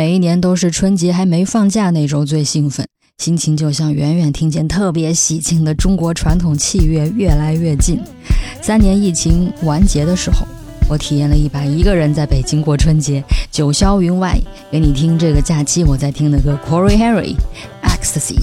每一年都是春节还没放假那周最兴奋，心情就像远远听见特别喜庆的中国传统器乐越来越近。三年疫情完结的时候，我体验了一把一个人在北京过春节，九霄云外，给你听这个假期我在听的歌，Corey Harry Ecstasy。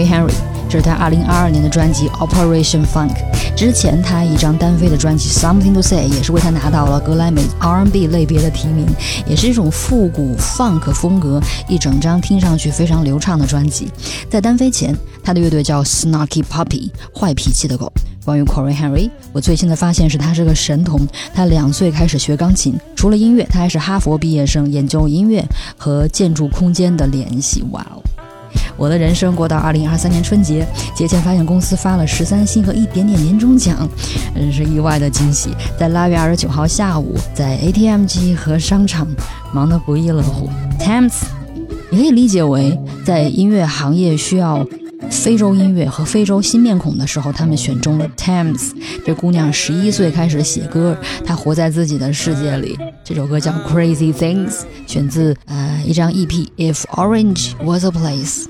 Corey Henry，这是他2022年的专辑 Operation Funk。之前他一张单飞的专辑 Something to Say 也是为他拿到了格莱美 R&B 类别的提名，也是一种复古 funk 风格，一整张听上去非常流畅的专辑。在单飞前，他的乐队叫 Snarky Puppy，坏脾气的狗。关于 Corey Henry，我最新的发现是他是个神童。他两岁开始学钢琴，除了音乐，他还是哈佛毕业生，研究音乐和建筑空间的联系。哇哦！我的人生过到二零二三年春节，节前发现公司发了十三薪和一点点年终奖，真是意外的惊喜。在腊月二十九号下午，在 ATM 机和商场忙得不亦乐乎。Times，也可以理解为在音乐行业需要非洲音乐和非洲新面孔的时候，他们选中了 Thames。这姑娘十一岁开始写歌，她活在自己的世界里。这首歌叫 Crazy Things，选自呃一张 EP If Orange Was a Place。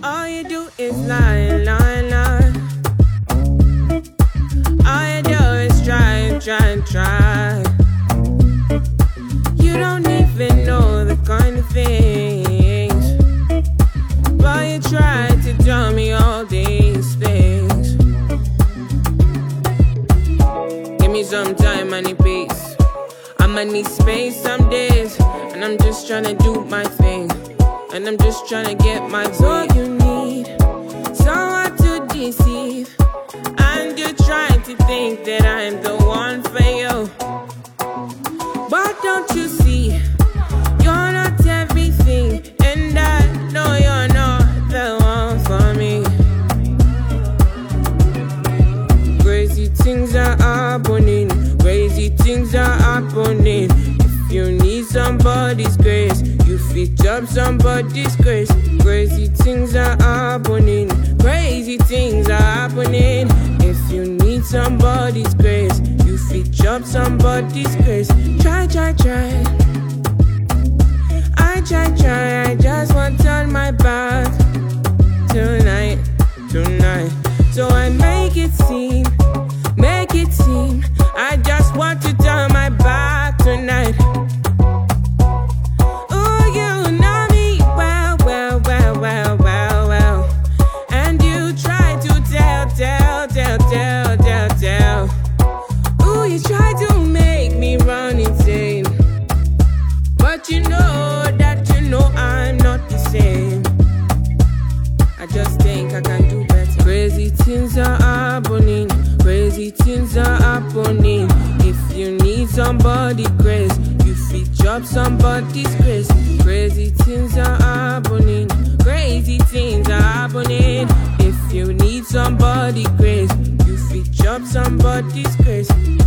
I'ma need space some days. And I'm just trying to do my thing. And I'm just trying to get my way. you need someone to deceive. And you're trying to think that I'm the one for you. Happening. If you need somebody's grace, you fit up somebody's grace. Crazy things are happening. Crazy things are happening. If you need somebody's grace, you fit up somebody's grace. Try, try, try. I try, try. I just want turn my back tonight, tonight. So I make it seem, somebody's grace. Crazy things are happening. Crazy things are happening. If you need somebody grace, you fit up somebody's grace.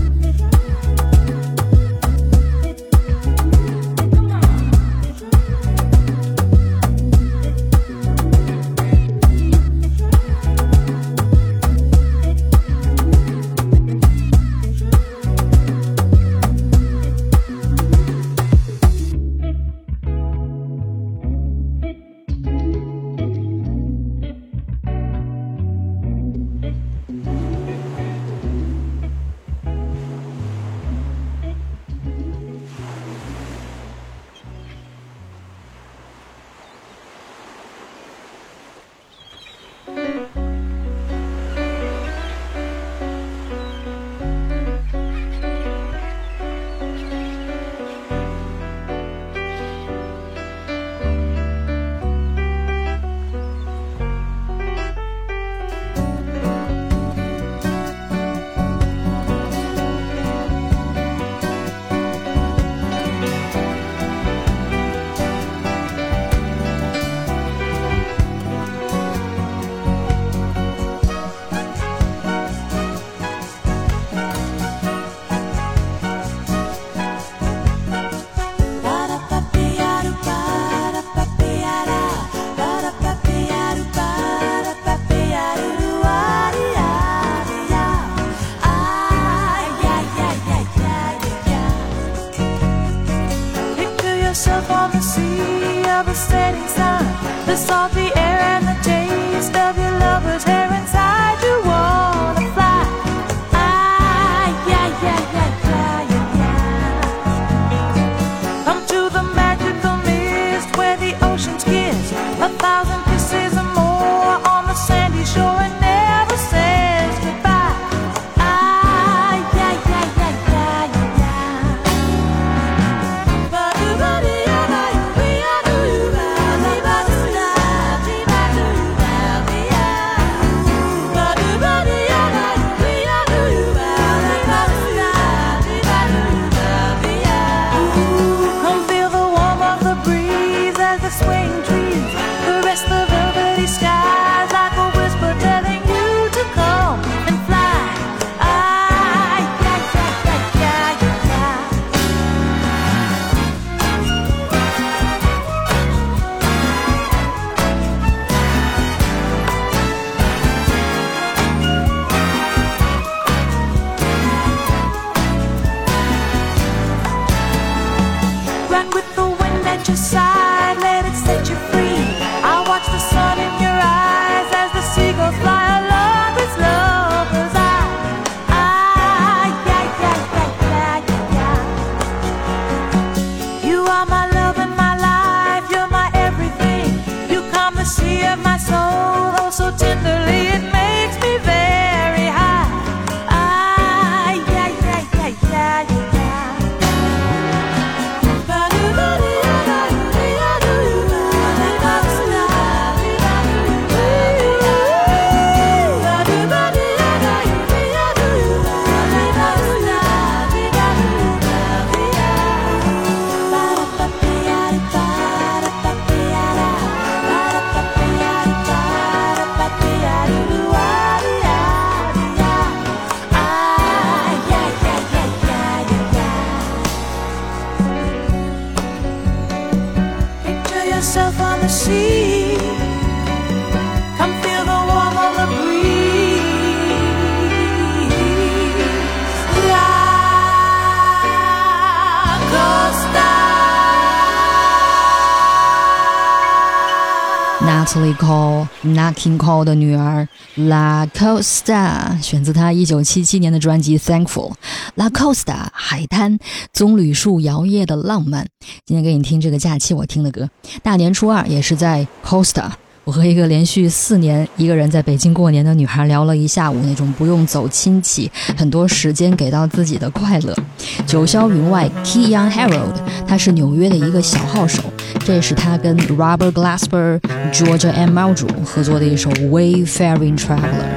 Run with the wind at your side, Yourself on the sea. Natalie Cole Nat King Cole 的女儿 La Costa，选自她一九七七年的专辑《Thankful》。La Costa 海滩，棕榈树摇曳的浪漫。今天给你听这个假期我听的歌，大年初二也是在 Costa。我和一个连续四年一个人在北京过年的女孩聊了一下午，那种不用走亲戚，很多时间给到自己的快乐。九霄云外，Key Young Harold，他是纽约的一个小号手，这是他跟 Robert Glasper、Georgia and Muldrow 合作的一首《Wayfaring Traveler》。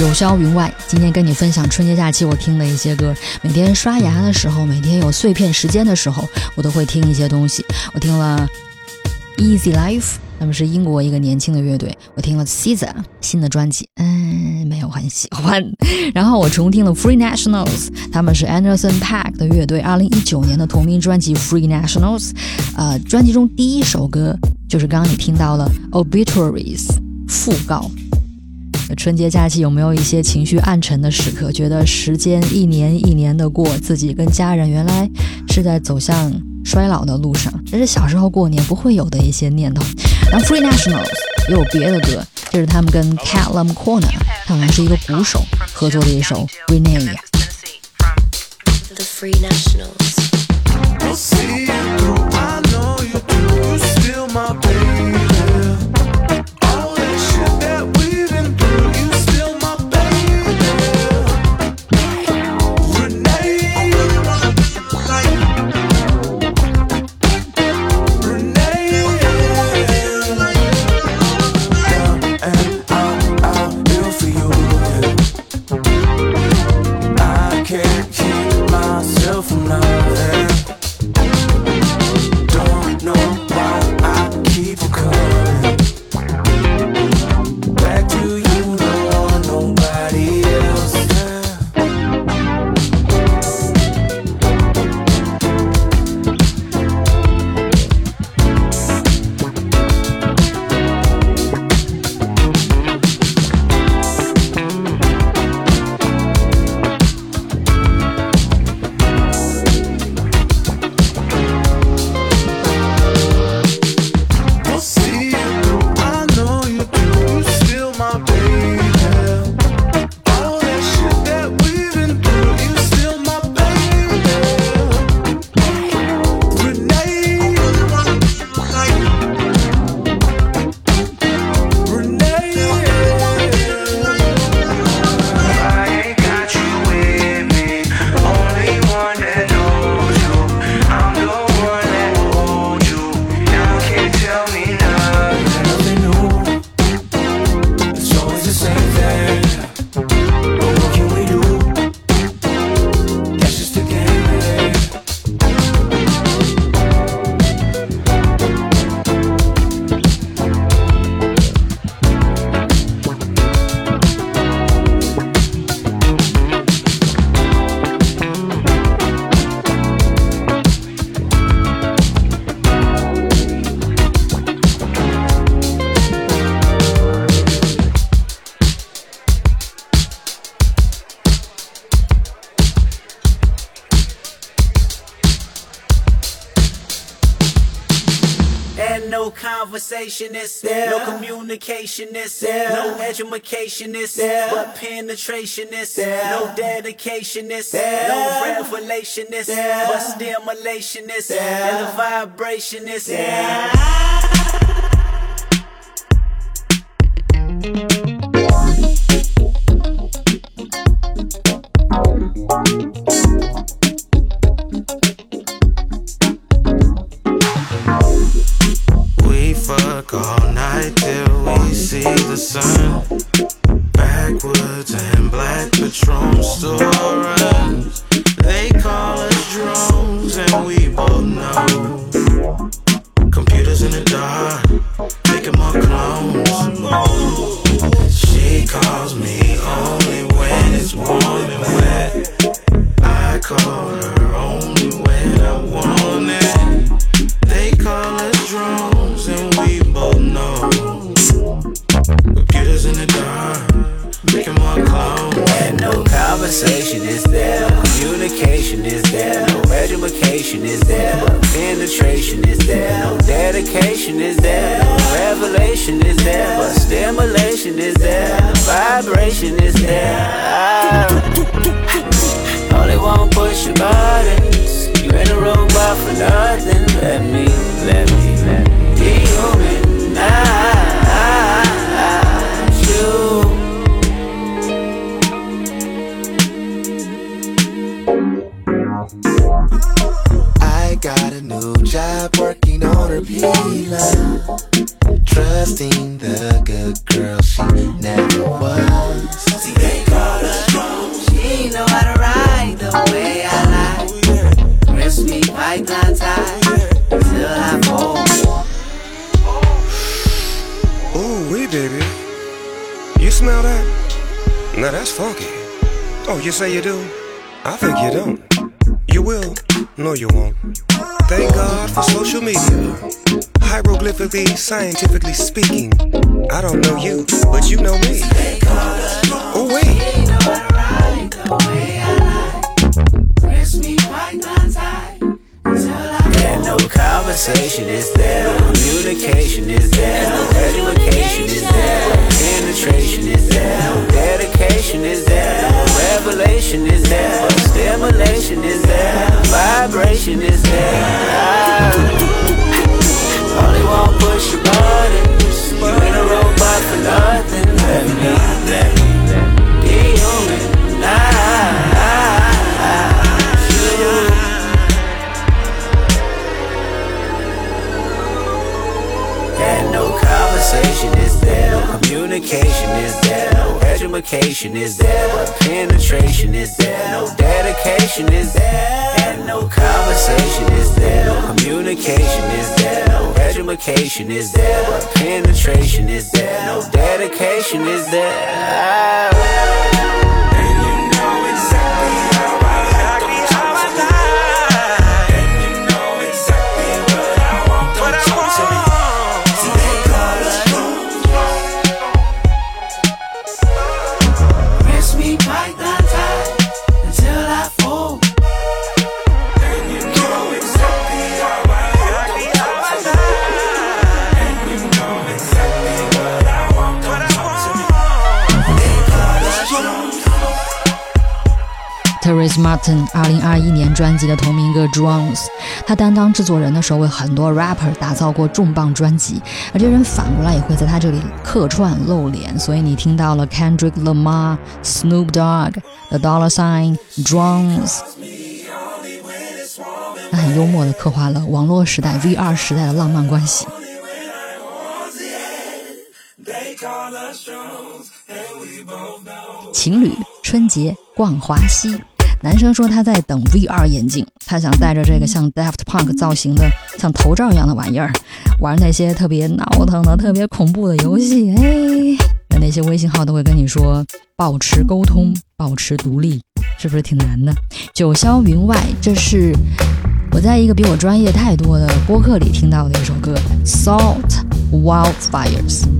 九霄云外，今天跟你分享春节假期我听的一些歌。每天刷牙的时候，每天有碎片时间的时候，我都会听一些东西。我听了 Easy Life，他们是英国一个年轻的乐队。我听了 Caesar 新的专辑，嗯，没有很喜欢。然后我重听了 Free Nationals，他们是 Anderson Paak 的乐队，二零一九年的同名专辑 Free Nationals。呃，专辑中第一首歌就是刚刚你听到了 Obituaries 讣告。春节假期有没有一些情绪暗沉的时刻？觉得时间一年一年的过，自己跟家人原来是在走向衰老的路上，这是小时候过年不会有的一些念头。然后 Free Nationals 也有别的歌，这是他们跟 Callum Corner，他好像是一个鼓手合作的一首 Renee。The Free Nationals. conversationist, yeah. no communicationist, yeah. no educationist, yeah. but penetrationist, yeah. no dedicationist, yeah. no revelationist, yeah. but stimulationist, yeah. and a vibrationist. Yeah. A new job working on her P-line. Trusting the good girl she never was. See, they call her strong. She know how to ride the way I like. Wrist me python tie till I fall. Ooh, wee, baby. You smell that? Now that's funky. Oh, you say you do? I think you don't. You will? No, you won't. Hieroglyphically, scientifically speaking, I don't know you, but you know me. Oh, wait. And no conversation is there, communication is there, education is there, penetration is there, dedication is there, revelation is there, stimulation is there, vibration is there. Is there, but penetration is there, no dedication is there, and no conversation is there, no communication is there, no education is there, but penetration is there, no dedication is there. Teresa Martin 二零二一年专辑的同名歌《Drums》，他担当制作人的时候，为很多 rapper 打造过重磅专辑，而这些人反过来也会在他这里客串露脸，所以你听到了 Kendrick Lamar、Snoop Dogg、The Dollar Sign、Drums。他很幽默地刻画了网络时代 VR 时代的浪漫关系。情侣春节逛华西，男生说他在等 VR 眼镜，他想戴着这个像 Daft Punk 造型的像头罩一样的玩意儿，玩那些特别闹腾的、特别恐怖的游戏。哎，那那些微信号都会跟你说保持沟通，保持独立，是不是挺难的？九霄云外，这是我在一个比我专业太多的播客里听到的一首歌，Salt Wildfires。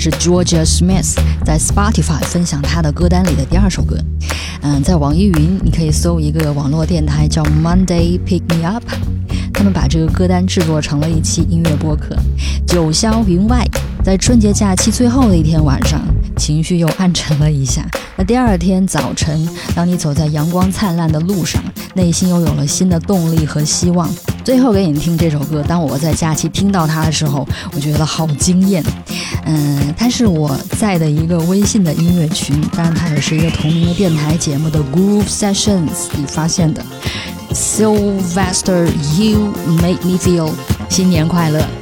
是 Georgia Smith 在 Spotify 分享他的歌单里的第二首歌。嗯，在网易云你可以搜一个网络电台叫 Monday Pick Me Up，他们把这个歌单制作成了一期音乐播客。九霄云外，在春节假期最后的一天晚上，情绪又暗沉了一下。那第二天早晨，当你走在阳光灿烂的路上，内心又有了新的动力和希望。最后给你们听这首歌，当我在假期听到它的时候，我觉得好惊艳。嗯，它是我在的一个微信的音乐群，当然它也是一个同名的电台节目的 Groove Sessions 里发现的。Sylvester, you make me feel，新年快乐！